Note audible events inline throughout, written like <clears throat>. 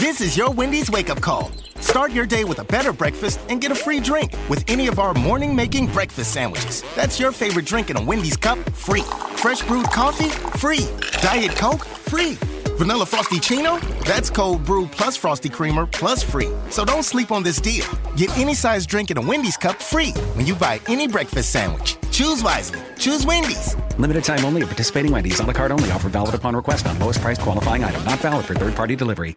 This is your Wendy's wake up call. Start your day with a better breakfast and get a free drink with any of our morning making breakfast sandwiches. That's your favorite drink in a Wendy's cup, free. Fresh brewed coffee, free. Diet Coke, free. Vanilla Frosty-ccino? That's cold brew plus Frosty Creamer plus free. So don't sleep on this deal. Get any size drink in a Wendy's cup free when you buy any breakfast sandwich. Choose wisely. Choose Wendy's. Limited time only at participating Wendy's. On the card only. Offer valid upon request on lowest price qualifying item. Not valid for third party delivery.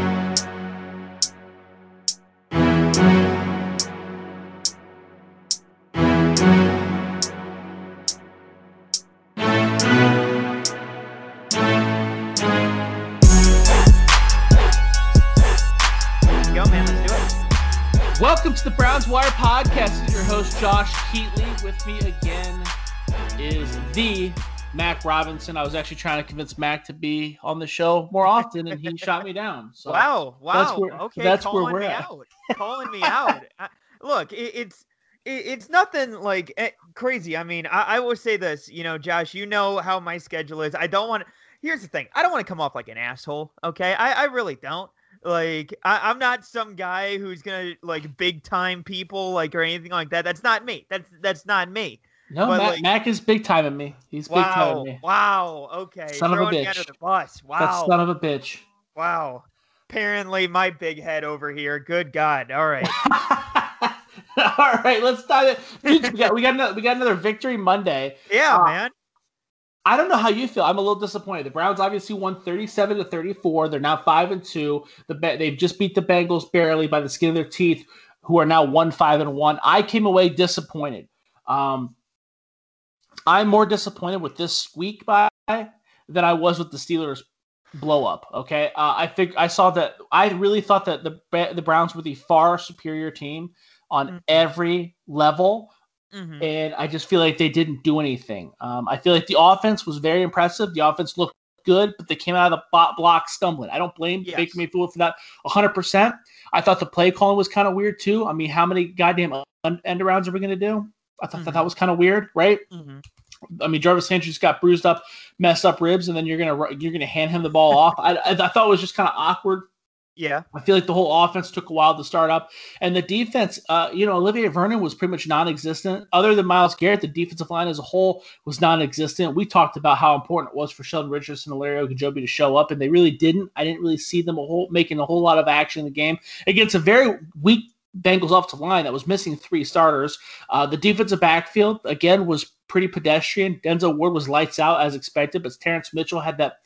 With me again is the Mac Robinson. I was actually trying to convince Mac to be on the show more often, and he <laughs> shot me down. So wow, wow. that's where- okay, that's where calling we're me at. out. <laughs> Calling me out. I, look, it, it's it, it's nothing like eh, crazy. I mean, I, I will say this. You know, Josh, you know how my schedule is. I don't want. Here's the thing. I don't want to come off like an asshole. Okay, I, I really don't. Like, I, I'm not some guy who's gonna like big time people like or anything like that. That's not me. That's that's not me. no, Mac, like- Mac is big time in me. He's big time Wow. in me. Wow. Okay. Son of a bitch. the bus. Wow. That son of a bitch. Wow. Apparently, my big head over here. Good God. All right. <laughs> All right, let's dive in. Dude, we got we got another, we got another victory Monday. Yeah, Uh, man. I don't know how you feel. I'm a little disappointed. The Browns obviously won 37 to 34. They're now five and two. The they've just beat the Bengals barely by the skin of their teeth, who are now one five and one. I came away disappointed. Um, I'm more disappointed with this squeak by than I was with the Steelers blow up. Okay, uh, I think I saw that. I really thought that the the Browns were the far superior team on Mhm. every level Mhm. and I just feel like they didn't do anything. Um, I feel like the offense was very impressive. The offense looked good, but they came out of the bot block stumbling. I don't blame Yes. Baker Mayfield for that 100%. I thought the play calling was kind of weird too. I mean, how many goddamn end arounds are we going to do? I thought that, that Mhm. was kind of weird, right? Mhm. I mean, Jarvis just got bruised up, messed up ribs, and then you're gonna you're gonna hand him the ball off. I, I, I thought it was just kind of awkward. Yeah. I feel like the whole offense took a while to start up, and the defense, uh, you know, Olivier Vernon was pretty much non-existent. Other than Myles Garrett, the defensive line as a whole was non-existent. We talked about how important it was for Sheldon Richardson and Larry Ogunjobi to show up, and they really didn't. I didn't really see them a whole making a whole lot of action in the game against a very weak Bengals offensive line that was missing three starters. Uh, the defensive backfield again was pretty pedestrian. Denzel Ward was lights out as expected, but Terrance Mitchell had that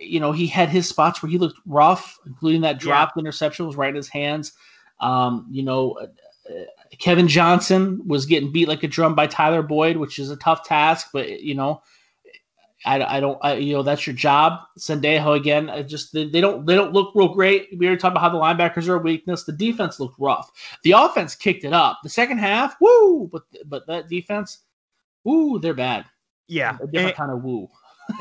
you know, he had his spots where he looked rough, including that dropped interception was right in his hands. Um, you know, uh, uh, Kevin Johnson was getting beat like a drum by Tyler Boyd, which is a tough task, but you know, I, I don't, I, you know, that's your job. Sendejo again, I just they, they don't they don't look real great. We already talked about how the linebackers are a weakness. The defense looked rough. The offense kicked it up. The second half, woo, but but that defense, woo, they're bad. Yeah. A different kind of woo. <laughs>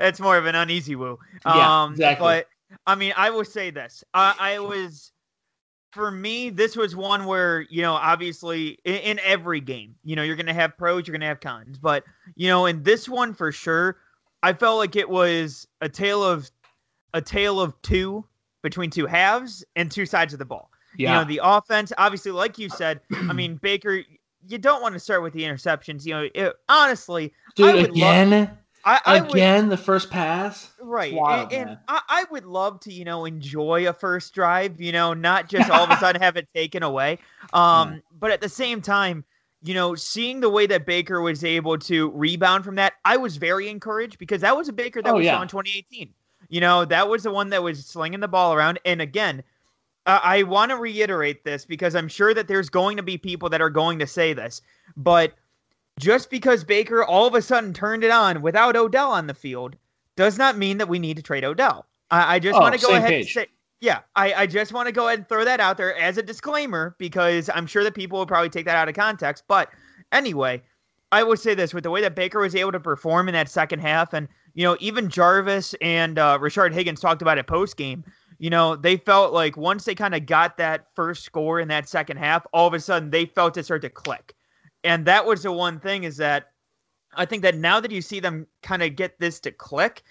it's more of an uneasy woo. Yeah, um, exactly. But I mean, I will say this. I, I was, for me, this was one where you know, obviously, in, in every game, you know, you're gonna have pros, you're gonna have cons, but you know, in this one for sure, I felt like it was a tale of a tale of two between two halves and two sides of the ball. Yeah. You know, the offense, obviously, like you said, I mean, Baker, you don't want to start with the interceptions. You know, it, honestly, I Dude, would love- again, I, I would- Again, the first pass. Right. Wild, and and. I, I would love to, you know, enjoy a first drive, you know, not just all of a <laughs> sudden have it taken away. Um, but at the same time, you know, seeing the way that Baker was able to rebound from that, I was very encouraged because that was a Baker that Oh, we yeah. saw in 2018. You know, that was the one that was slinging the ball around. And again, uh, I want to reiterate this because I'm sure that there's going to be people that are going to say this, but just because Baker all of a sudden turned it on without Odell on the field does not mean that we need to trade Odell. I, I just Oh, want to go ahead page. and say, yeah, I, I just want to go ahead and throw that out there as a disclaimer because I'm sure that people will probably take that out of context. But anyway, I would say this with the way that Baker was able to perform in that second half, and you know, even Jarvis and uh, Rashard Higgins talked about it post game. You know, they felt like once they kind of got that first score in that second half, all of a sudden they felt it start to click. And that was the one thing is that I think that now that you see them kind of get this to click,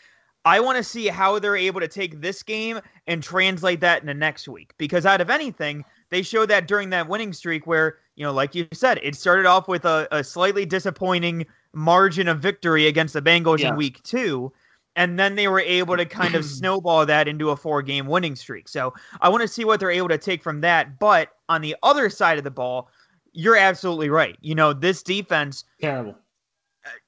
I want to see how they're able to take this game and translate that into next week. Because out of anything, they showed that during that winning streak where, you know, like you said, it started off with a, a slightly disappointing margin of victory against the Bengals Yeah. in week two. And then they were able to kind of <clears throat> snowball that into a four game winning streak. So I want to see what they're able to take from that. But on the other side of the ball, you're absolutely right. You know, this defense Terrible.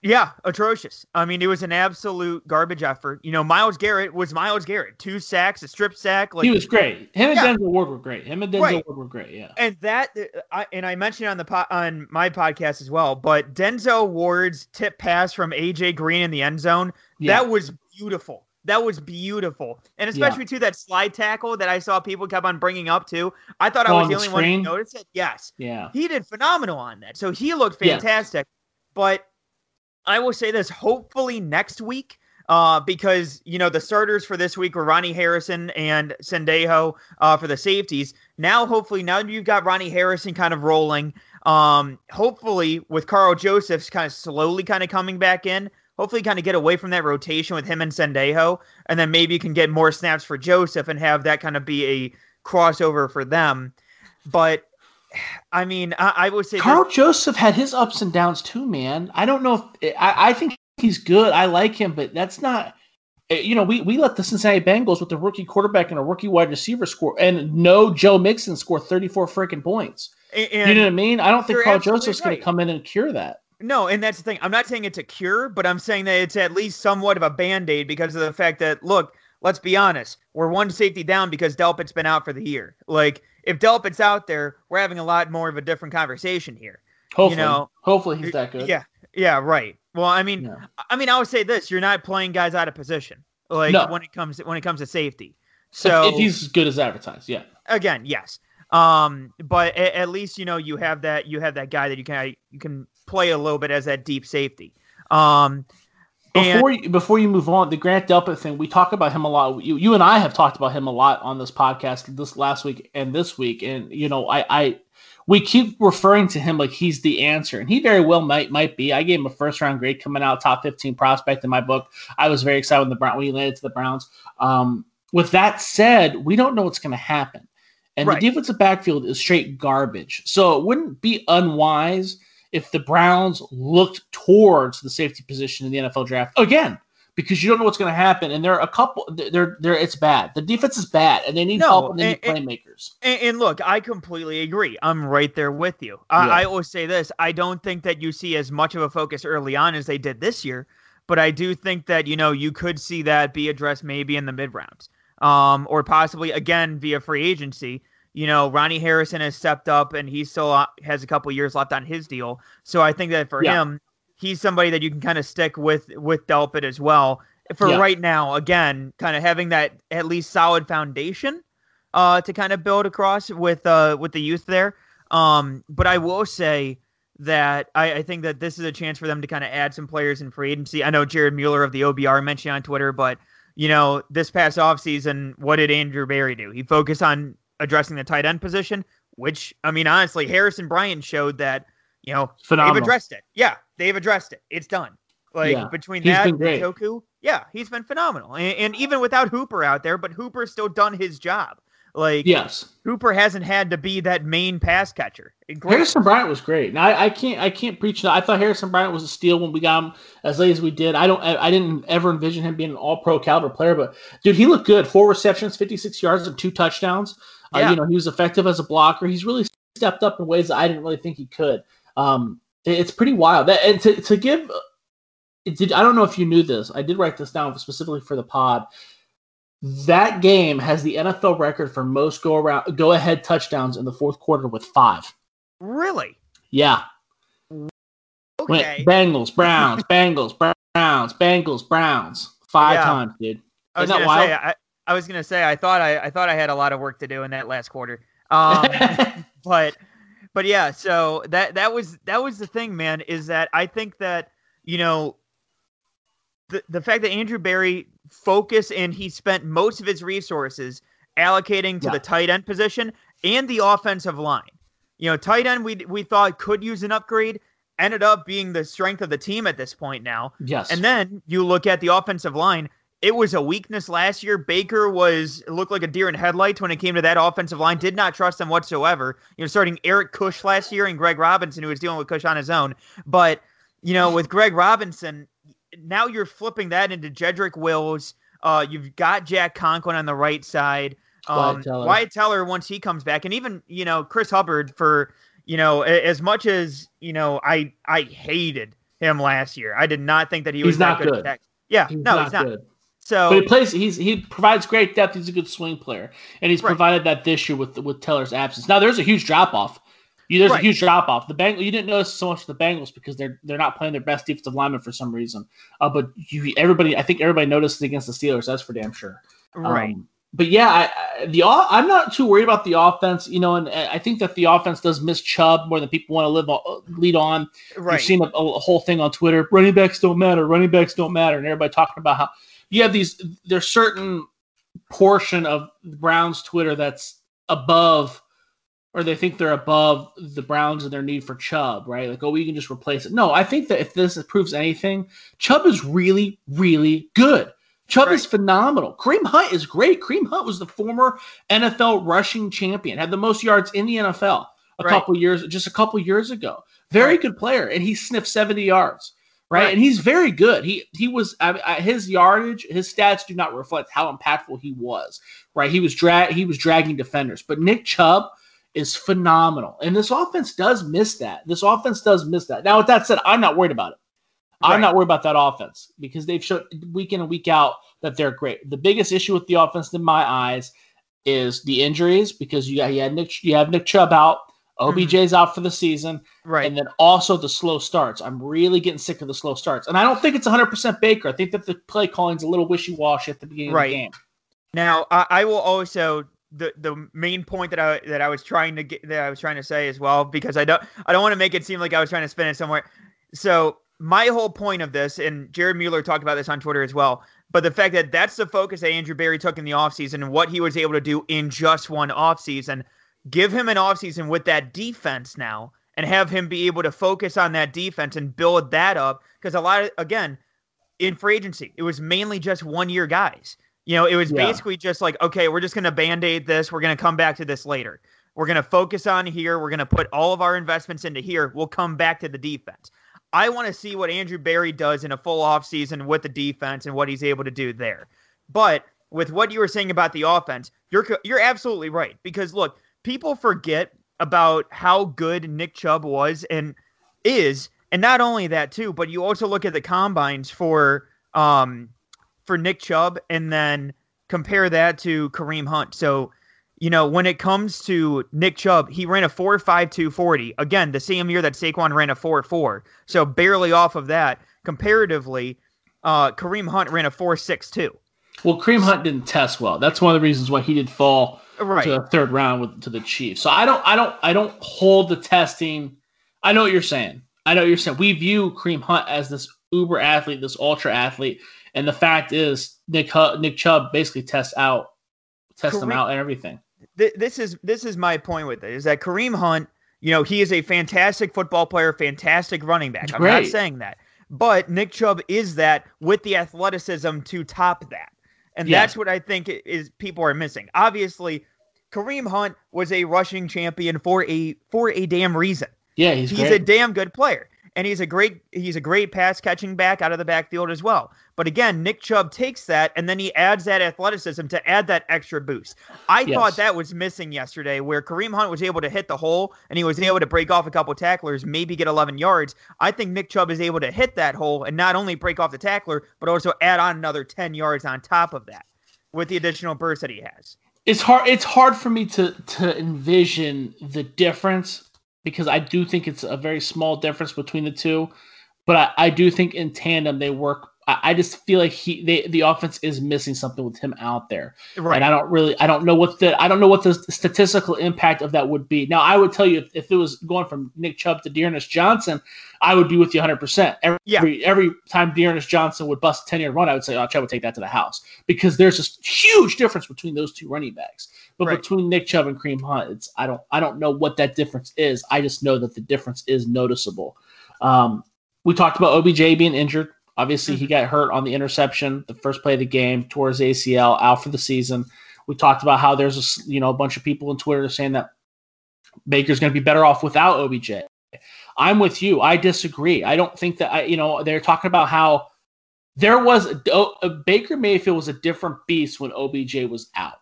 Yeah, atrocious. I mean, it was an absolute garbage effort. You know, Myles Garrett was Myles Garrett. Two sacks, a strip sack. Like he was great. Him and Yeah. Denzel Ward were great. Him and Denzel Right. Ward were great. Yeah. and that I and I mentioned on the po- on my podcast as well. But Denzel Ward's tip pass from AJ Green in the end zone Yeah. that was beautiful. That was beautiful, and especially to that slide tackle that I saw people kept on bringing up too. I thought I was the only one screen? who noticed it. Yes, Yeah. he did phenomenal on that. So he looked Yeah. fantastic. But I will say this: hopefully next week, uh, because you know the starters for this week were Ronnie Harrison and Sendejo uh, for the safeties. Now, hopefully, now that you've got Ronnie Harrison kind of rolling, um, hopefully with Karl Joseph's kind of slowly kind of coming back in. Hopefully, kind of get away from that rotation with him and Sendejo, and then maybe you can get more snaps for Joseph and have that kind of be a crossover for them. But I mean, I, I would say Karl Joseph had his ups and downs too, man. I don't know if I, I think he's good. I like him, but that's not. eh, You know, we, we let the Cincinnati Bengals with a rookie quarterback and a rookie wide receiver score, and no Joe Mixon score thirty four freaking points. and, you know what I mean? I don't think Karl Joseph's going to come in and cure that. No, and that's the thing. I'm not saying it's a cure, but I'm saying that it's at least somewhat of a band aid because of the fact that, look, let's be honest, we're one safety down because Delpit's been out for the year. Like, if Delpit's out there, we're having a lot more of a different conversation here. Hopefully, know, hopefully he's that good. Yeah, yeah, right. Well, I mean, Yeah. I mean, I would say this: you're not playing guys out of position, like No. when it comes when it comes to safety. If- So if he's as good as advertised, yeah. again, yes. Um, but at, at least you know you have that you have that guy that you can you can play a little bit as that deep safety. Um, and- Before you, before you move on, the Grant Delpit thing, we talk about him a lot. You, you and I have talked about him a lot on this podcast this last week and this week. And you know, I, I we keep referring to him like he's the answer, and he very well might might be. I gave him a first round grade coming out, top fifteen prospect in my book. I was very excited when the Brown when he landed to the Browns. Um, with that said, we don't know what's going to happen, and Right. the defensive backfield is straight garbage. So it wouldn't be unwise if the Browns looked towards the safety position in the NFL draft again, because you don't know what's going to happen. And there are a couple. They're they're it's bad. The defense is bad, and they need No, help and they need and- and- playmakers. And, and look, I completely agree. I'm right there with you. I, Yeah. I always say this: I don't think that you see as much of a focus early on as they did this year, but I do think that you know you could see that be addressed maybe in the mid rounds, um, or possibly again via free agency. You know, Ronnie Harrison has stepped up, and he still uh, has a couple years left on his deal. So I think that for Yeah. him, he's somebody that you can kind of stick with with Delpit as well. For Yeah. right now, again, kind of having that at least solid foundation uh, to kind of build across with uh, with the youth there. Um, but I will say that I, I think that this is a chance for them to kind of add some players in free agency. I know Jared Mueller of the OBR mentioned on Twitter, but you know, this past offseason, what did Andrew Berry do? He focused on addressing the tight end position, which I mean, honestly, Harrison Bryant showed that, you know, Phenomenal. they've addressed it. Yeah, they've addressed it. It's done. Like Yeah, between he's that and. Toku, yeah, he's been phenomenal. And, and even without Hooper out there, but Hooper's still done his job. Like yes, Hooper hasn't had to be that main pass catcher. Great. Harrison Bryant was great. Now I, I, can't I can't preach that. I thought Harrison Bryant was a steal when we got him as late as we did. I don't I didn't ever envision him being an All Pro caliber player, but dude, he looked good. Four receptions, fifty six yards, and two touchdowns. Yeah. Uh, you know, he was effective as a blocker. He's really stepped up in ways that I didn't really think he could. Um, it, it's pretty wild. That, and to to give, did I don't know if you knew this. I did write this down specifically for the pod. That game has the NFL record for most go around go ahead touchdowns in the fourth quarter with five. Really? Yeah. Okay. Went Bengals, Browns, Bengals, Browns, Bengals, Browns. Five yeah. times, dude. I was gonna say I, I, was gonna say I thought I, I thought I had a lot of work to do in that last quarter. Um, <laughs> but but yeah, so that that was that was the thing, man, is that I think that, you know, the the fact that Andrew Berry focused and he spent most of his resources allocating to yeah. the tight end position and the offensive line. You know, tight end we we thought could use an upgrade, ended up being the strength of the team at this point now. Yes. And then you look at the offensive line. It was a weakness last year. Baker was looked like a deer in headlights when it came to that offensive line. Did not trust them whatsoever. You know, starting Eric Kush last year and Greg Robinson, who was dealing with Kush on his own. But you know, with Greg Robinson, now you're flipping that into Jedrick Wills. Uh, you've got Jack Conklin on the right side. Um, Wyatt, Teller. Wyatt Teller once he comes back, and even you know Chris Hubbard for you know as much as you know I I hated him last year. I did not think that he was he's not good. good. Yeah, he's no, not he's not. good. So but he plays. He's he provides great depth. He's a good swing player, and he's right. provided that this year with with Teller's absence. Now there's a huge drop off you, there's right. a huge drop off. The Bang, you didn't notice so much the Bengals because they're they're not playing their best defensive lineman for some reason. Uh, but you, everybody, I think everybody noticed it against the Steelers. That's for damn sure. Right. Um, but yeah, I, I, the I'm not too worried about the offense. You know, and I think that the offense does miss Chubb more than people want to live on, lead on. Right. You've seen a, a, whole thing on Twitter. Running backs don't matter. Running backs don't matter, and everybody talking about how you have these. There's certain portion of Browns Twitter that's above or they think they're above the Browns and their need for Chubb, right? Like, oh, we can just replace it. No, I think that if this proves anything, Chubb is really, really good. Chubb right. is phenomenal. Kareem Hunt is great. Kareem Hunt was the former NFL rushing champion, had the most yards in the NFL a right. couple years, just a couple years ago. Very right. good player, and he sniffed 70 yards. Right? and he's very good. He he was I, mean, his yardage, his stats do not reflect how impactful he was. Right, he was drag he was dragging defenders, but Nick Chubb is phenomenal. And this offense does miss that. This offense does miss that. Now, with that said, I'm not worried about it. Right. I'm not worried about that offense because they've shown week in and week out that they're great. The biggest issue with the offense, in my eyes, is the injuries because you got you had Nick you have Nick Chubb out, OBJ's mm-hmm. out for the season, right? And then also the slow starts. I'm really getting sick of the slow starts, and I don't think it's 100 percent Baker. I think that the play calling's a little wishy washy at the beginning right. of the game. Now, I, I will also the the main point that I that I was trying to get that I was trying to say as well because I don't I don't want to make it seem like I was trying to spin it somewhere. So my whole point of this, and Jared Mueller talked about this on Twitter as well, but the fact that that's the focus that Andrew Berry took in the offseason and what he was able to do in just one offseason, give him an offseason with that defense now and have him be able to focus on that defense and build that up. Because a lot of, again, in free agency, it was mainly just one year guys. You know, it was yeah. basically just like, okay, we're just going to band aid this. We're going to come back to this later. We're going to focus on here. We're going to put all of our investments into here. We'll come back to the defense. I want to see what Andrew Berry does in a full offseason with the defense and what he's able to do there. But with what you were saying about the offense, you're you're absolutely right because look, people forget about how good Nick Chubb was and is, and not only that too, but you also look at the combines for um for Nick Chubb and then compare that to Kareem Hunt. So, you know, when it comes to Nick Chubb, he ran a 4.52 40. Again, the same year that Saquon ran a 4.4. So barely off of that. Comparatively, uh, Kareem Hunt ran a 4.62. Well, Kareem Hunt didn't test well. That's one of the reasons why he did fall right. to the third round with to the Chiefs. So I don't I don't I don't hold the testing. I know what you're saying. I know what you're saying. We view Kareem Hunt as this uber athlete, this ultra athlete. And the fact is, Nick Nick Chubb basically tests out, tests Kareem, them out and everything. Th- this is this is my point with it is that Kareem Hunt, you know, he is a fantastic football player, fantastic running back. I'm not saying that, but Nick Chubb is that with the athleticism to top that, and yeah. that's what I think is people are missing. Obviously, Kareem Hunt was a rushing champion for a for a damn reason. Yeah, he's he's great. a damn good player. And he's a great he's a great pass catching back out of the backfield as well. But again, Nick Chubb takes that and then he adds that athleticism to add that extra boost. I Yes. thought that was missing yesterday, where Kareem Hunt was able to hit the hole and he was able to break off a couple tacklers, maybe get 11 yards. I think Nick Chubb is able to hit that hole and not only break off the tackler, but also add on another 10 yards on top of that with the additional burst that he has. it's hard it's hard for me to to envision the difference because I do think it's a very small difference between the two, but I, I do think in tandem they work. I, just feel like he they, the offense is missing something with him out there, Right. and I don't really I don't know what the I don't know what the statistical impact of that would be. Now I would tell you if, if it was going from Nick Chubb to D'Ernest Johnson, I would be with you 100. percent Every Yeah. every time D'Ernest Johnson would bust a 10 yard run, I would say, oh, Chubb would take that to the house because there's this huge difference between those two running backs. But Right. between Nick Chubb and Kareem Hunt, it's I don't I don't know what that difference is. I just know that the difference is noticeable. Um, we talked about OBJ being injured. Obviously, he got hurt on the interception, the first play of the game, towards ACL, out for the season. We talked about how there's a you know a bunch of people on Twitter saying that Baker's going to be better off without OBJ. I'm with you. I disagree. I don't think that I you know they're talking about how there was uh, Baker Mayfield was a different beast when OBJ was out.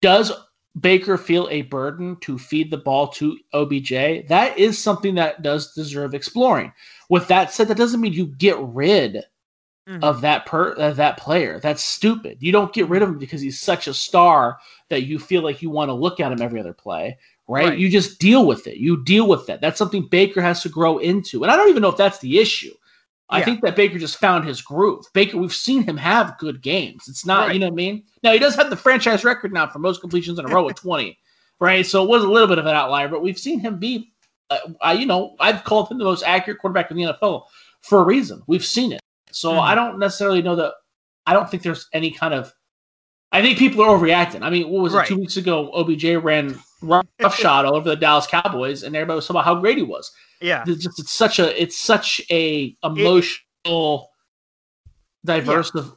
Does Baker feel a burden to feed the ball to OBJ? That is something that does deserve exploring. With that said, that doesn't mean you get rid Mhm. of that per of that player. That's stupid. You don't get rid of him because he's such a star that you feel like you want to look at him every other play, right? Right. You just deal with it. You deal with that. That's something Baker has to grow into. And I don't even know if that's the issue. I Yeah. think that Baker just found his groove. Baker, we've seen him have good games. It's not, Right. you know what I mean? Now he does have the franchise record now for most completions in a row with <laughs> 20, right? So it was a little bit of an outlier, but we've seen him be, uh, I, you know, I've called him the most accurate quarterback in the NFL for a reason. We've seen it. So Mhm. I don't necessarily know that. I don't think there's any kind of. I think people are overreacting. I mean, what was Right. it? Two weeks ago, OBJ ran rough shot all over the Dallas Cowboys, and everybody was talking about how great he was. Yeah. It's just it's such a it's such a emotional, diverse of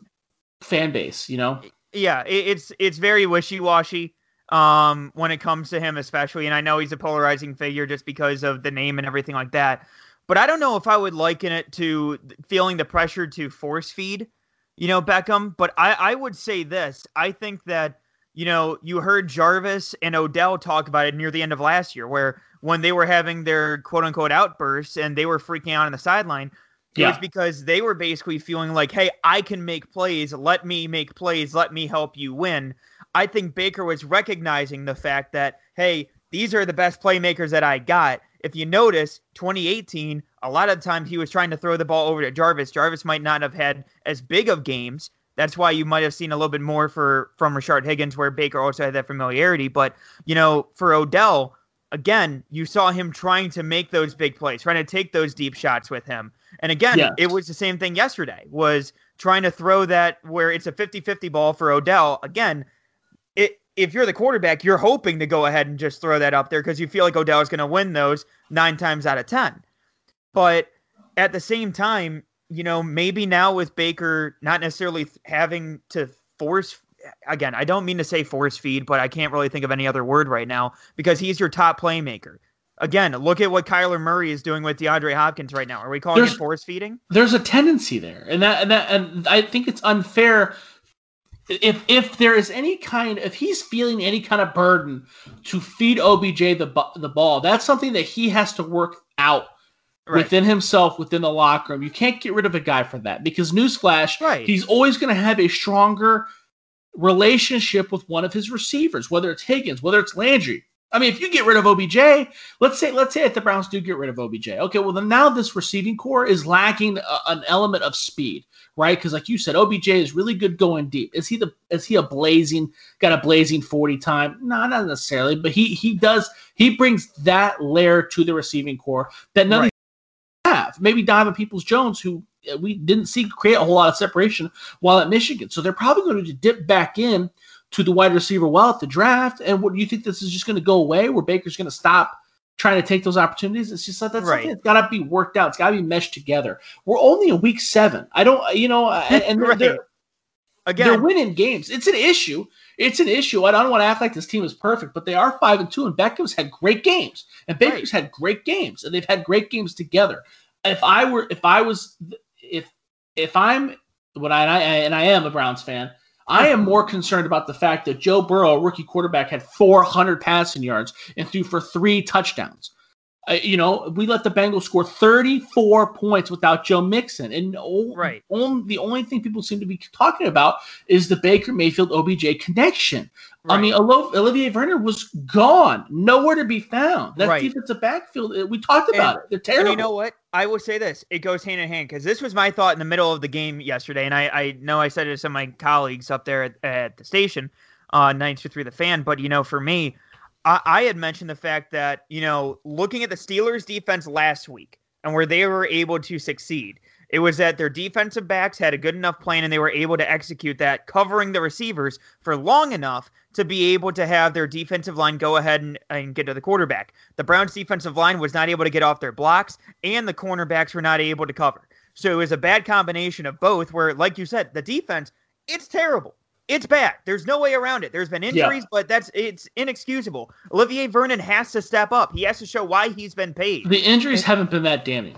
fan base. You know, yeah, it, it's it's very wishy washy um, when it comes to him, especially. And I know he's a polarizing figure just because of the name and everything like that. But I don't know if I would liken it to feeling the pressure to force feed, you know, Beckham. But I, I would say this: I think that you know you heard Jarvis and Odell talk about it near the end of last year, where when they were having their quote unquote outbursts and they were freaking out on the sideline. It was because they were basically feeling like, hey, I can make plays. Let me make plays. Let me help you win. I think Baker was recognizing the fact that, hey, these are the best playmakers that I got. If you notice, 2018, a lot of times he was trying to throw the ball over to Jarvis. Jarvis might not have had as big of games. That's why you might have seen a little bit more for from Rashard Higgins, where Baker also had that familiarity. But you know, for Odell, again, you saw him trying to make those big plays, trying to take those deep shots with him. And again, Yes. it was the same thing yesterday, was trying to throw that where it's a 50-50 ball for Odell. Again, it if you're the quarterback, you're hoping to go ahead and just throw that up there because you feel like Odell is going to win those nine times out of 10. But at the same time, you know, maybe now with Baker not necessarily having to force again, I don't mean to say force feed, but I can't really think of any other word right now because he's your top playmaker. Again, look at what Kyler Murray is doing with DeAndre Hopkins right now. Are we calling There's- it force feeding? there's a tendency there, and that and that and I think it's unfair if if there is any kind if he's feeling any kind of burden to feed OBJ the the ball, that's something that he has to work out Right. within himself within the locker room. You can't get rid of a guy for that because newsflash, Right. he's always going to have a stronger relationship with one of his receivers, whether it's Higgins, whether it's Landry. I mean, if you get rid of OBJ, let's say let's say if the Browns do get rid of OBJ, okay, well then now this receiving core is lacking a, an element of speed, right? Because like you said, OBJ is really good going deep. Is he the is he a blazing got a blazing forty time? No, not necessarily, but he he does he brings that layer to the receiving core that none of Right. Maybe Donovan Peoples Jones, who uh, we didn't see create a whole lot of separation while at Michigan, so they're probably going to dip back in to the wide receiver well at the draft. And what do you think this is just going to go away where Baker's going to stop trying to take those opportunities? It's just like that's Right. that's got to be worked out. It's got to be meshed together. We're only in week seven. I don't, you know, <laughs> and, and Right. there- again, they're winning games. It's an issue. It's an issue. I don't want to act like this team is perfect, but they are five and two, and Beckham's had great games, and Baker's right. had great games, and they've had great games together. If I were, if I was, if if I'm what I and I, am a Browns fan, I am more concerned about the fact that Joe Burrow, rookie quarterback, had 400 passing yards and threw for three touchdowns. Uh, you know, we let the Bengals score 34 points without Joe Mixon. And right. Only, the only thing people seem to be talking about is the Baker Mayfield OBJ connection. Right. I mean, Olivier Vernon was gone, nowhere to be found. That right. defensive backfield, uh, we talked about and, it. They're terrible. you know what? I will say this: it goes hand in hand because this was my thought in the middle of the game yesterday, and I, I know I said it to some of my colleagues up there at, at the station, on uh, 923 The Fan. But you know, for me, I, I had mentioned the fact that, you know, looking at the Steelers defense last week and where they were able to succeed, it was that their defensive backs had a good enough plan and they were able to execute that, covering the receivers for long enough to be able to have their defensive line go ahead and, and get to the quarterback. The Browns' defensive line was not able to get off their blocks, and the cornerbacks were not able to cover. So it was a bad combination of both, where, like you said, the defense, it's terrible. It's bad. There's no way around it. There's been injuries, yeah. but that's it's inexcusable. Olivier Vernon has to step up. He has to show why he's been paid. The injuries and, haven't been that damning.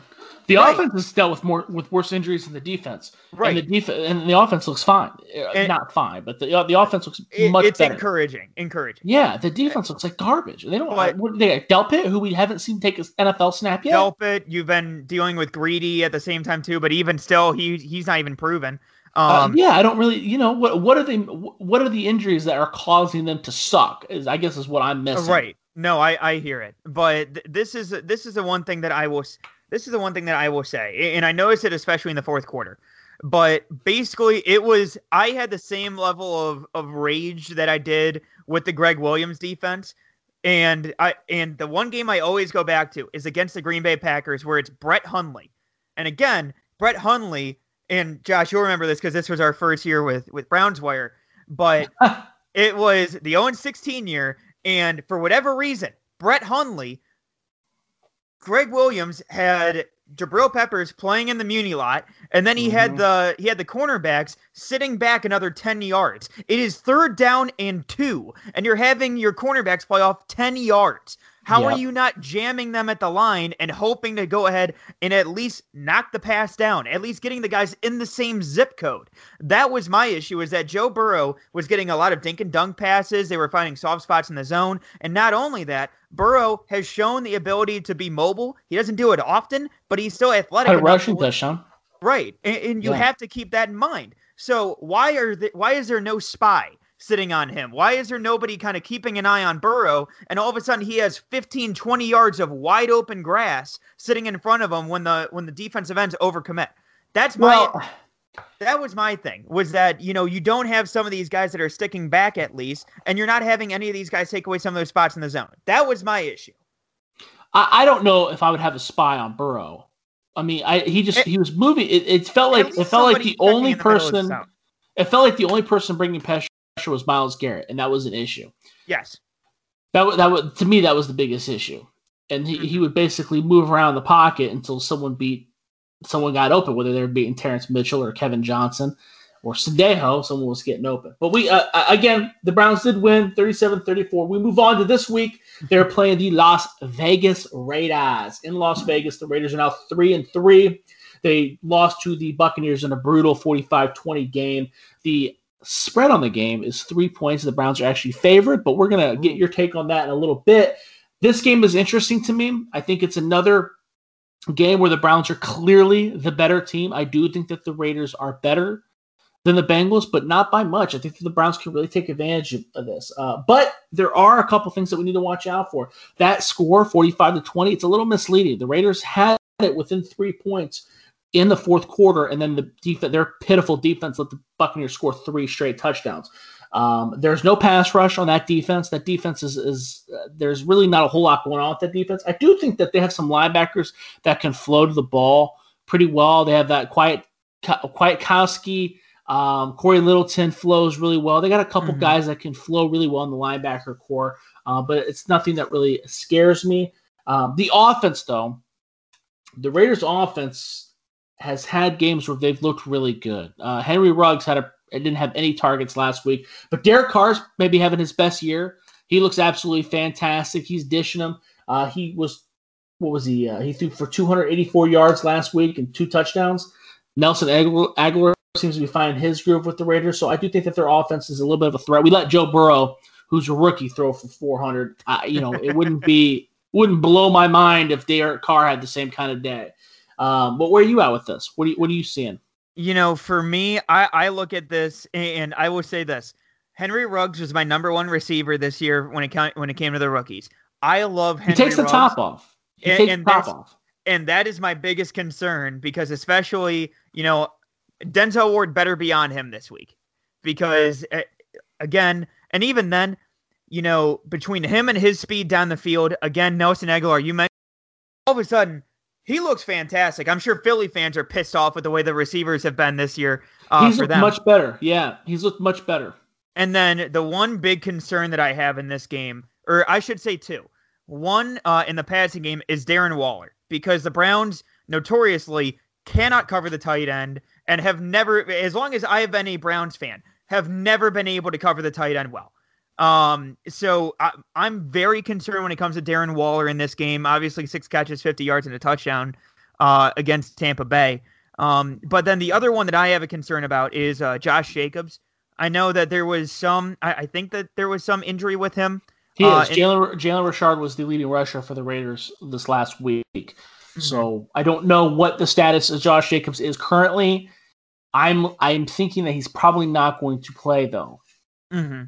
The right. offense has dealt with more with worse injuries than the defense. Right. And the defense and the offense looks fine. Uh, and Not fine, but the uh, the offense looks it, much it's better. encouraging. Encouraging. Yeah, the defense looks like garbage. They don't. But, what, they Delpit, who we haven't seen take an NFL snap yet. Delpit, you've been dealing with Greedy at the same time too, but even still, he he's not even proven. Uh, um, uh, yeah, I don't really, you know, what what are they? What are the injuries that are causing them to suck? Is I guess is what I'm missing. Right. No, I I hear it, but th- this is this is the one thing that I will. This is the one thing that I will say, and I noticed it especially in the fourth quarter. But basically, it was I had the same level of of rage that I did with the Gregg Williams defense. And I and the one game I always go back to is against the Green Bay Packers, where it's Brett Hundley. And again, Brett Hundley and Josh, you'll remember this because this was our first year with with Browns Wire, but <laughs> it was the 0 16 year, and for whatever reason, Brett Hundley, Gregg Williams had Jabril Peppers playing in the Muni lot, and then he mm-hmm. had the he had the cornerbacks sitting back another 10 yards. It is third down and two, and you're having your cornerbacks play off 10 yards. How yep. are you not jamming them at the line and hoping to go ahead and at least knock the pass down, at least getting the guys in the same zip code? That was my issue is that Joe Burrow was getting a lot of dink and dunk passes. They were finding soft spots in the zone. And not only that, Burrow has shown the ability to be mobile. He doesn't do it often, but he's still athletic. A rushing touchdown. Right. And, and you yeah. have to keep that in mind. So why are the, why is there no spy? Sitting on him? Why is there nobody kind of keeping an eye on Burrow? And all of a sudden he has 15, 20 yards of wide open grass sitting in front of him when the when the defensive ends overcommit. That's my well, that was my thing was that you know you don't have some of these guys that are sticking back at least, and you're not having any of these guys take away some of those spots in the zone. That was my issue. I, I don't know if I would have a spy on Burrow. I mean, I he just he was moving. It, it felt like it felt like the only person. It felt like the only person bringing pressure was Myles Garrett, and that was an issue. Yes. That that was to me that was the biggest issue, and he, mm-hmm. he would basically move around the pocket until someone beat someone got open, whether they were beating Terrance Mitchell or Kevin Johnson or Sendejo, someone was getting open. But we uh, again, the Browns did win 37-34. We move on to this week. They're playing the Las Vegas Raiders in Las Vegas. The Raiders are now 3 and 3. They lost to the Buccaneers in a brutal 45-20 game. The spread on the game is three points. The Browns are actually favored, but we're going to get your take on that in a little bit. This game is interesting to me. I think it's another game where the Browns are clearly the better team. I do think that the Raiders are better than the Bengals, but not by much. I think the Browns can really take advantage of, this. Uh, but there are a couple things that we need to watch out for. That score, 45 to 20, it's a little misleading. The Raiders had it within three points in the fourth quarter, and then the defense, their pitiful defense let the Buccaneers score three straight touchdowns. Um, there's no pass rush on that defense. That defense is, is uh, there's really not a whole lot going on with that defense. I do think that they have some linebackers that can flow to the ball pretty well. They have that quiet, Kwiatkoski, um, Cory Littleton flows really well. They got a couple mm-hmm. guys that can flow really well in the linebacker core, uh, but it's nothing that really scares me. Um, the offense, though, the Raiders' offense has had games where they've looked really good. Uh, Henry Ruggs had a didn't have any targets last week. But Derek Carr's maybe having his best year. He looks absolutely fantastic. He's dishing them. Uh, he was, what was he? Uh, he threw for 284 yards last week and two touchdowns. Nelson Aguilar, Agholor seems to be finding his groove with the Raiders. So I do think that their offense is a little bit of a threat. We let Joe Burrow, who's a rookie, throw for 400. Uh, you know, it wouldn't be <laughs> wouldn't blow my mind if Derek Carr had the same kind of day. Um, but where are you at with this? What are you, what are you seeing? You know, for me, I, I look at this and I will say this: Henry Ruggs was my number one receiver this year when it came when it came to the rookies. I love Henry. He takes the top off. He and, takes and the top off. and that is my biggest concern because especially you know Denzel Ward better be on him this week because uh, again and even then you know between him and his speed down the field again Nelson Aguilar you mentioned all of a sudden he looks fantastic I'm sure Philly fans are pissed off with the way the receivers have been this year uh, he's for looked much better. Yeah, he's looked much better. and then the one big concern that I have in this game, or I should say two, one uh, in the passing game is Darren Waller because the Browns notoriously cannot cover the tight end and have never, as long as I have been a Browns fan, have never been able to cover the tight end well. Um, so I, I'm very concerned when it comes to Darren Waller in this game. Obviously, six catches, 50 yards, and a touchdown uh, against Tampa Bay. Um, but then the other one that I have a concern about is uh, Josh Jacobs. I know that there was some. I, I think that there was some injury with him. He Uh, is. Jalen Jalen Richard was the leading rusher for the Raiders this last week. Mm-hmm. So I don't know what the status of Josh Jacobs is currently. I'm I'm thinking that he's probably not going to play though. Mm-hmm.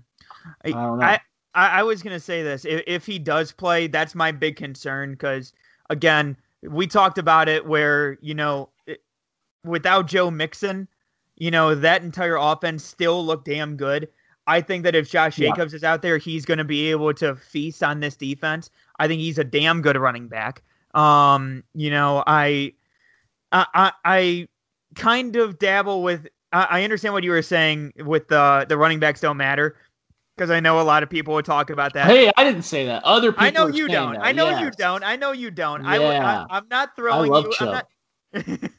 I. I, I, I was gonna say this. If, if he does play, that's my big concern because again, we talked about it where you know, it, without Joe Mixon, you know that entire offense still looked damn good. I think that if Josh Yeah. Jacobs is out there, he's going to be able to feast on this defense. I think he's a damn good running back. Um, you know, I, I, I, I kind of dabble with. I, I understand what you were saying with the the running backs don't matter because I know a lot of people would talk about that. hey, I didn't say that. Other people. I know you don't. that, I know you don't. I know you don't. I, Yeah. I, I'm not throwing love you. I'm not. <laughs>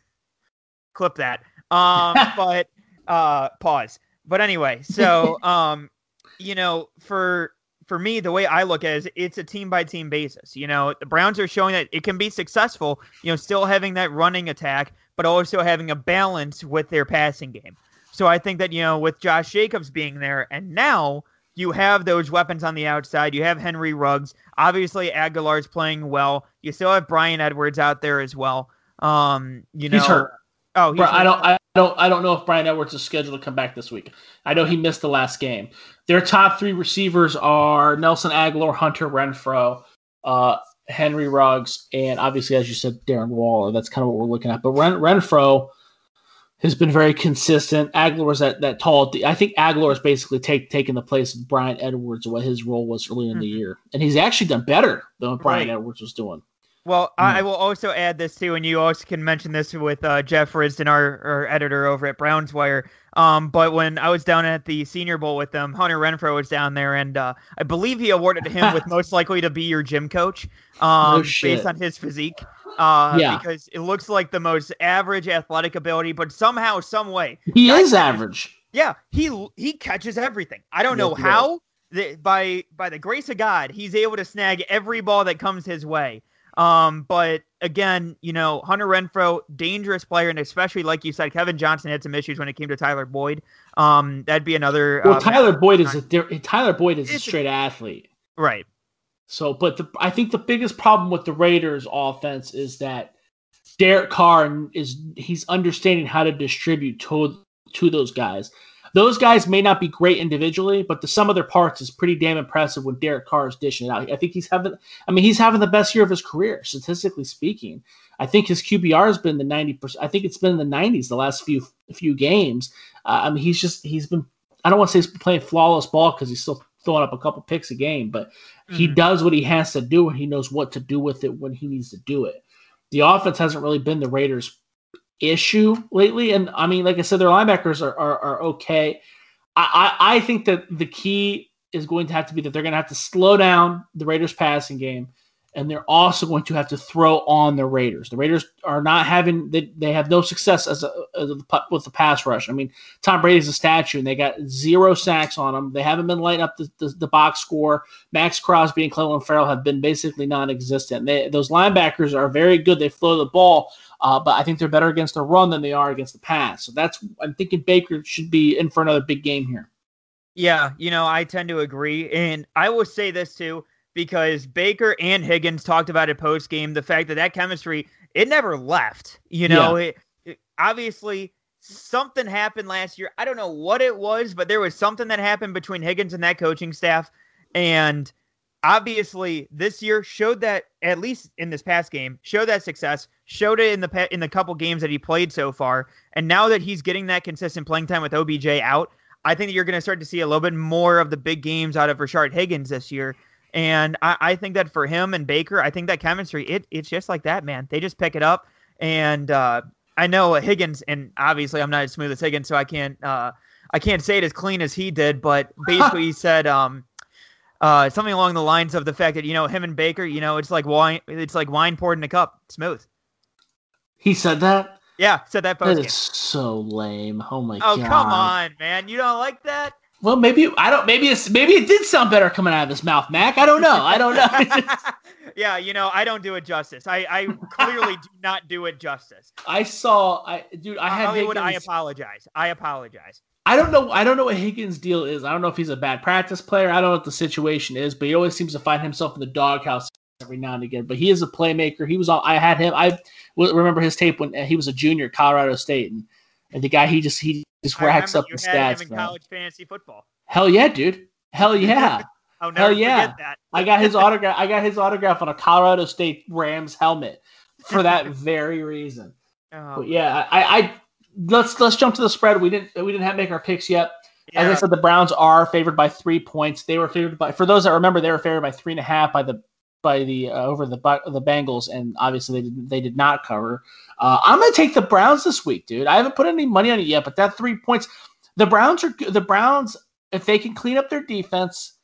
<laughs> Clip that. Um, <laughs> but uh, pause. But anyway, so um, you know, for for me, the way I look at it is it's a team by team basis. You know, the Browns are showing that it can be successful. You know, still having that running attack, but also having a balance with their passing game. So I think that you know, with Josh Jacobs being there, and now you have those weapons on the outside. You have Henry Ruggs. Obviously, Aguilar's playing well. You still have Bryan Edwards out there as well. Um, you know, He's hurt. Oh, he's Bri- I don't. I don't. I don't know if Bryan Edwards is scheduled to come back this week. I know he missed the last game. Their top three receivers are Nelson Aguilar, Hunter Renfrow, uh, Henry Ruggs, and obviously, as you said, Darren Waller. That's kind of what we're looking at. But Ren- Renfrow has been very consistent. Aguilar is that that tall. I think Aguilar is basically take taking the place of Bryan Edwards, what his role was earlier in the Mhm. year, and he's actually done better than what Brian Right. Edwards was doing. Well, Hmm. I I will also add this too, and you also can mention this with uh, Jeff Risdon, our, our editor over at Browns Wire. Um, but when I was down at the Senior Bowl with them, Hunter Renfrow was down there, and uh, I believe he awarded him with <laughs> most likely to be your gym coach, um, shit. based on his physique. Uh, Yeah. because it looks like the most average athletic ability, but somehow, some way, He is catches- average. yeah, he he catches everything. I don't know how. The, by by the grace of God, he's able to snag every ball that comes his way. Um, but again, you know, Hunter Renfrow, dangerous player, and especially like you said, Kevin Johnson had some issues when it came to Tyler Boyd. Um, that'd be another. Well, uh, Tyler Boyd is a Tyler Boyd is a straight athlete. right. So, but the, I think the biggest problem with the Raiders' offense is that Derek Carr is he's understanding how to distribute to to those guys. Those guys may not be great individually, but the sum of their parts is pretty damn impressive when Derek Carr is dishing it out. I think he's having, I mean, he's having the best year of his career, statistically speaking. I think his QBR has been the ninety percent. I think it's been in the nineties the last few few games. Uh, I mean, he's just he's been. I don't want to say he's been playing flawless ball because he's still throwing up a couple picks a game, but he Mhm. does what he has to do and he knows what to do with it when he needs to do it. The offense hasn't really been the Raiders' issue lately. And I mean, like I said, their linebackers are, are, are okay. I, I, I think that the key is going to have to be that they're going to have to slow down the Raiders' passing game and they're also going to have to throw on the Raiders. The Raiders are not having they, they have no success as a, as a, with the pass rush. I mean, Tom Brady's a statue, and they got zero sacks on them. They haven't been lighting up the, the, the box score. Maxx Crosby and Clelin Ferrell have been basically non-existent. They, those linebackers are very good. They flow the ball, uh, but I think they're better against the run than they are against the pass. So that's I'm thinking Baker should be in for another big game here. Yeah, you know, I tend to agree, and I will say this too because Baker and Higgins talked about it post game. The fact that that chemistry it never left. You know, yeah. it, it, obviously something happened last year. I don't know what it was, but there was something that happened between Higgins and that coaching staff, and obviously this year showed that at least in this past game showed that success showed it in the in the couple games that he played so far and now that he's getting that consistent playing time with obj out i think that you're going to start to see a little bit more of the big games out of rashard higgins this year and I, I think that for him and Baker, I think that chemistry, it it's just like that, man. They just pick it up. And uh, I know Higgins, and obviously I'm not as smooth as Higgins, so I can't uh, I can't say it as clean as he did, but <laughs> basically he said um, uh, something along the lines of the fact that you know him and Baker, you know, it's like wine, it's like wine poured in a cup, smooth. He said that. Yeah, said that. That is so lame. Oh my oh, god. Oh come on, man! You don't like that? Well, maybe I don't. Maybe it's maybe it did sound better coming out of his mouth, Mac. I don't know. I don't know. <laughs> yeah, you know, I don't do it justice. I, I clearly do not do it justice. <laughs> I saw, I dude, I uh, had Hollywood. Higgins, I apologize. I apologize. I don't know. I don't know what Higgins' deal is. I don't know if he's a bad practice player. I don't know what the situation is, but he always seems to find himself in the doghouse every now and again. But he is a playmaker. He was all. I had him. I remember his tape when uh, he was a junior at Colorado State, and and the guy he just he just racks up the stats. in college fantasy football. Hell yeah, dude. Hell <laughs> yeah. Hell yeah. I got his autograph. I got his autograph on a Colorado State Rams helmet for that <laughs> very reason. Oh. But yeah, I, I let's let's jump to the spread. We didn't we didn't have make our picks yet. Yeah. As I said, the Browns are favored by three points. They were favored by for those that remember, they were favored by three and a half by the by the uh, over the the Bengals, and obviously they did, they did not cover. Uh, I'm gonna take the Browns this week, dude. I haven't put any money on it yet, but that three points, the Browns are the Browns. If they can clean up their defense,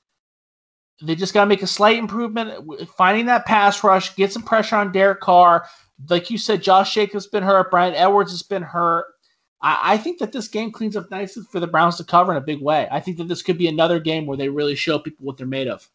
they just got to make a slight improvement, finding that pass rush, get some pressure on Derek Carr. Like you said, Josh Jacobs been hurt, Bryan Edwards has been hurt. I, I think that this game cleans up nicely for the Browns to cover in a big way. I think that this could be another game where they really show people what they're made of.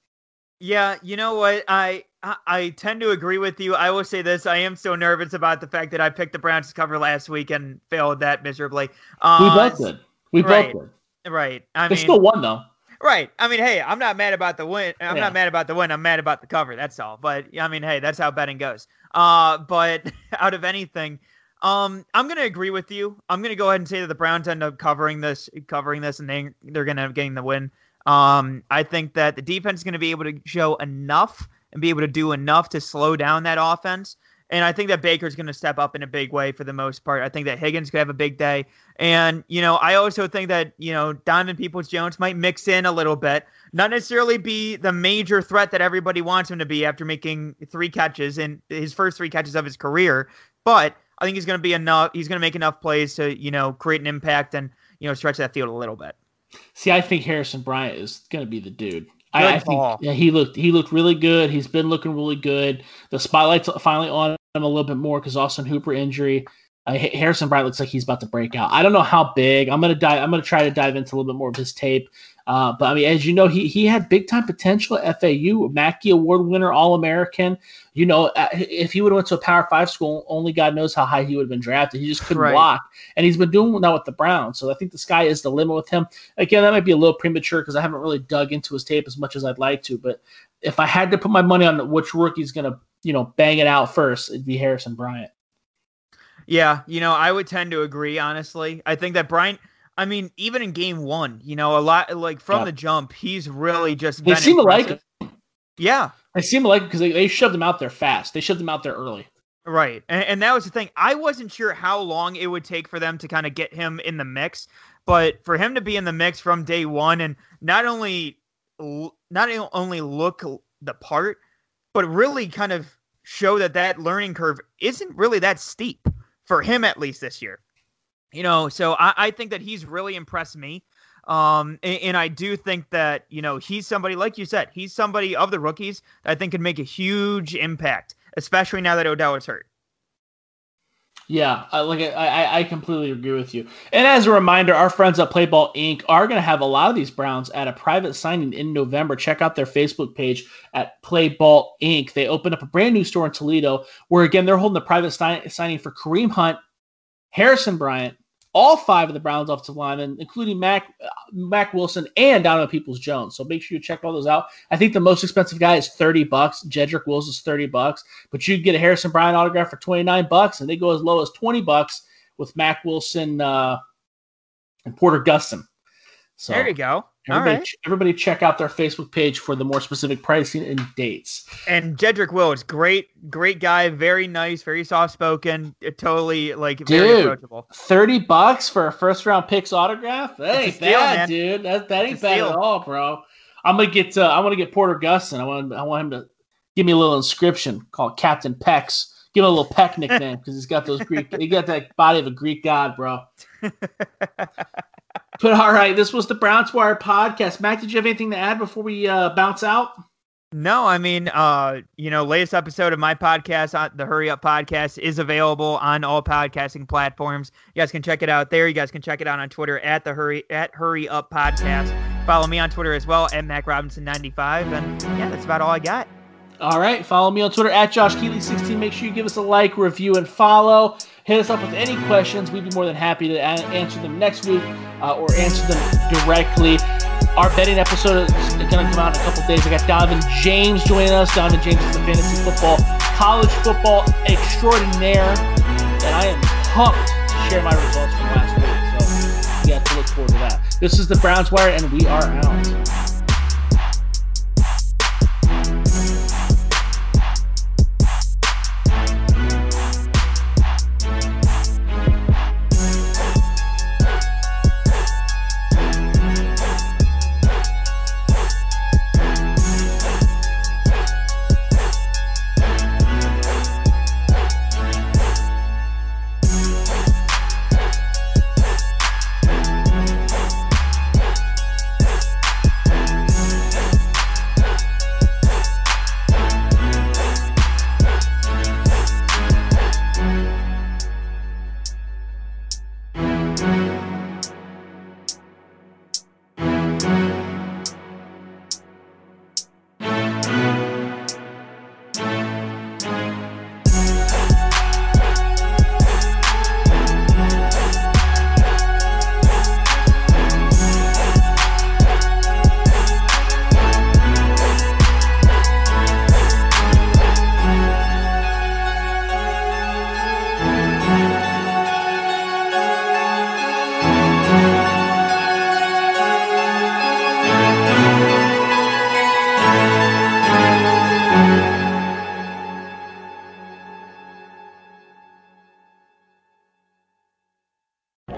Yeah, you know what? I, I tend to agree with you. I will say this: I am so nervous about the fact that I picked the Browns to cover last week and failed that miserably. Uh, we both did. We right, both did. Right. I they mean, still won though. Right. I mean, hey, I'm not mad about the win. I'm yeah. not mad about the win. I'm mad about the cover. That's all. But I mean, hey, that's how betting goes. Uh, but <laughs> out of anything, um, I'm gonna agree with you. I'm gonna go ahead and say that the Browns end up covering this, covering this, and they they're gonna end up getting the win. Um, I think that the defense is gonna be able to show enough and be able to do enough to slow down that offense. And I think that Baker's going to step up in a big way for the most part. I think that Higgins could have a big day. And, you know, I also think that, you know, Donovan Peoples Jones might mix in a little bit, not necessarily be the major threat that everybody wants him to be after making three catches in his first three catches of his career. But I think he's going to be enough. He's going to make enough plays to, you know, create an impact and, you know, stretch that field a little bit. See, I think Harrison Bryant is going to be the dude. I, I, think yeah, he looked he looked really good. He's been looking really good. The spotlight's finally on him a little bit more because Austin Hooper injury. Uh, Harrison Bryant looks like he's about to break out. I don't know how big. I'm gonna dive. I'm gonna try to dive into a little bit more of his tape. Uh, but I mean, as you know, he he had big time potential at FAU, Mackey Award winner, All American. You know, uh, if he would have went to a Power Five school, only God knows how high he would have been drafted. He just couldn't right. block, and he's been doing that with the Browns. So I think the sky is the limit with him. Again, that might be a little premature because I haven't really dug into his tape as much as I'd like to. But if I had to put my money on which rookie's going to, you know, bang it out first, it'd be Harrison Bryant. Yeah, you know, I would tend to agree. Honestly, I think that Bryant I mean, even in game one, you know, a lot like from yeah. the jump, he's really just. They seem impressive. to like it. Yeah, they seem to like it because they, they shoved him out there fast. They shoved him out there early. Right, and, and that was the thing. I wasn't sure how long it would take for them to kind of get him in the mix, but for him to be in the mix from day one and not only not only look the part, but really kind of show that that learning curve isn't really that steep for him at least this year. You know, so I, I think that he's really impressed me. Um, and, and, I do think that you know he's somebody like you said, he's somebody of the rookies that I think can make a huge impact, especially now that Odell is hurt. Yeah, I, like I, I completely agree with you. And as a reminder, our friends at Playball Inc. are going to have a lot of these Browns at a private signing in November. Check out their Facebook page at Playball Inc. They opened up a brand new store in Toledo, where again they're holding the private signing for Kareem Hunt, Harrison Bryant, all five of the Browns offensive linemen, including Mac Mack Wilson and Donovan Peoples Jones. So make sure you check all those out. I think the most expensive guy is 30 bucks. Jedrick Wills is 30 bucks, but you get a Harrison Bryant autograph for 29 bucks, and they go as low as 20 bucks with Mack Wilson uh, and Porter Gustin. So there you go. Everybody, everybody check out their Facebook page for the more specific pricing and dates. And Jedrick Wills, great, great guy, very nice, very soft spoken, uh, totally like dude, very approachable. Thirty bucks for a first round picks autograph? That ain't steal, bad, man. dude. That, that ain't bad steal. at all, bro. I'm gonna get uh, I want to get Porter Gustin. I want I want him to give me a little inscription called Captain Pex. Give him a little Peck <laughs> nickname because he's got those Greek. he got that body of a Greek god, bro. <laughs> But all right, this was the Browns Wire podcast. Mac, did you have anything to add before we uh, bounce out? No, I mean, uh, you know, latest episode of my podcast, uh, the Hurry Up Podcast, is available on all podcasting platforms. You guys can check it out there. You guys can check it out on Twitter at the Hurry at Hurry Up Podcast. Follow me on Twitter as well at Mac Robinson ninety five, and yeah, that's about all I got. All right. Follow me on Twitter at Josh Keeley16. Make sure you give us a like, review, and follow. Hit us up with any questions. We'd be more than happy to answer them next week uh, or answer them directly. Our betting episode is going to come out in a couple days. I got Donovan James joining us. Donovan James is a fantasy football, college football extraordinaire. And I am pumped to share my results from last week. So, yeah, to look forward to that. This is the Browns Wire, and we are out.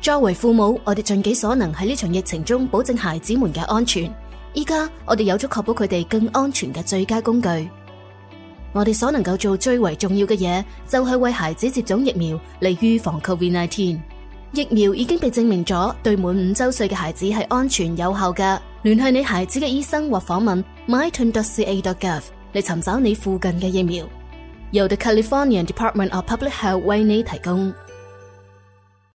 作為父母，我哋盡己所能喺呢場疫情中保證孩子們嘅安全。依家我哋有咗確保佢哋更安全嘅最佳工具。我哋所能夠做最为重要嘅嘢，就係為孩子接種疫苗嚟預防 COVID-19。疫苗已經被證明咗對滿五週歲嘅孩子係安全有效嘅。聯繫你孩子嘅醫生或訪問 myturn.ca.gov 嚟尋找你附近嘅疫苗。由 The California Department of Public Health 為你提供。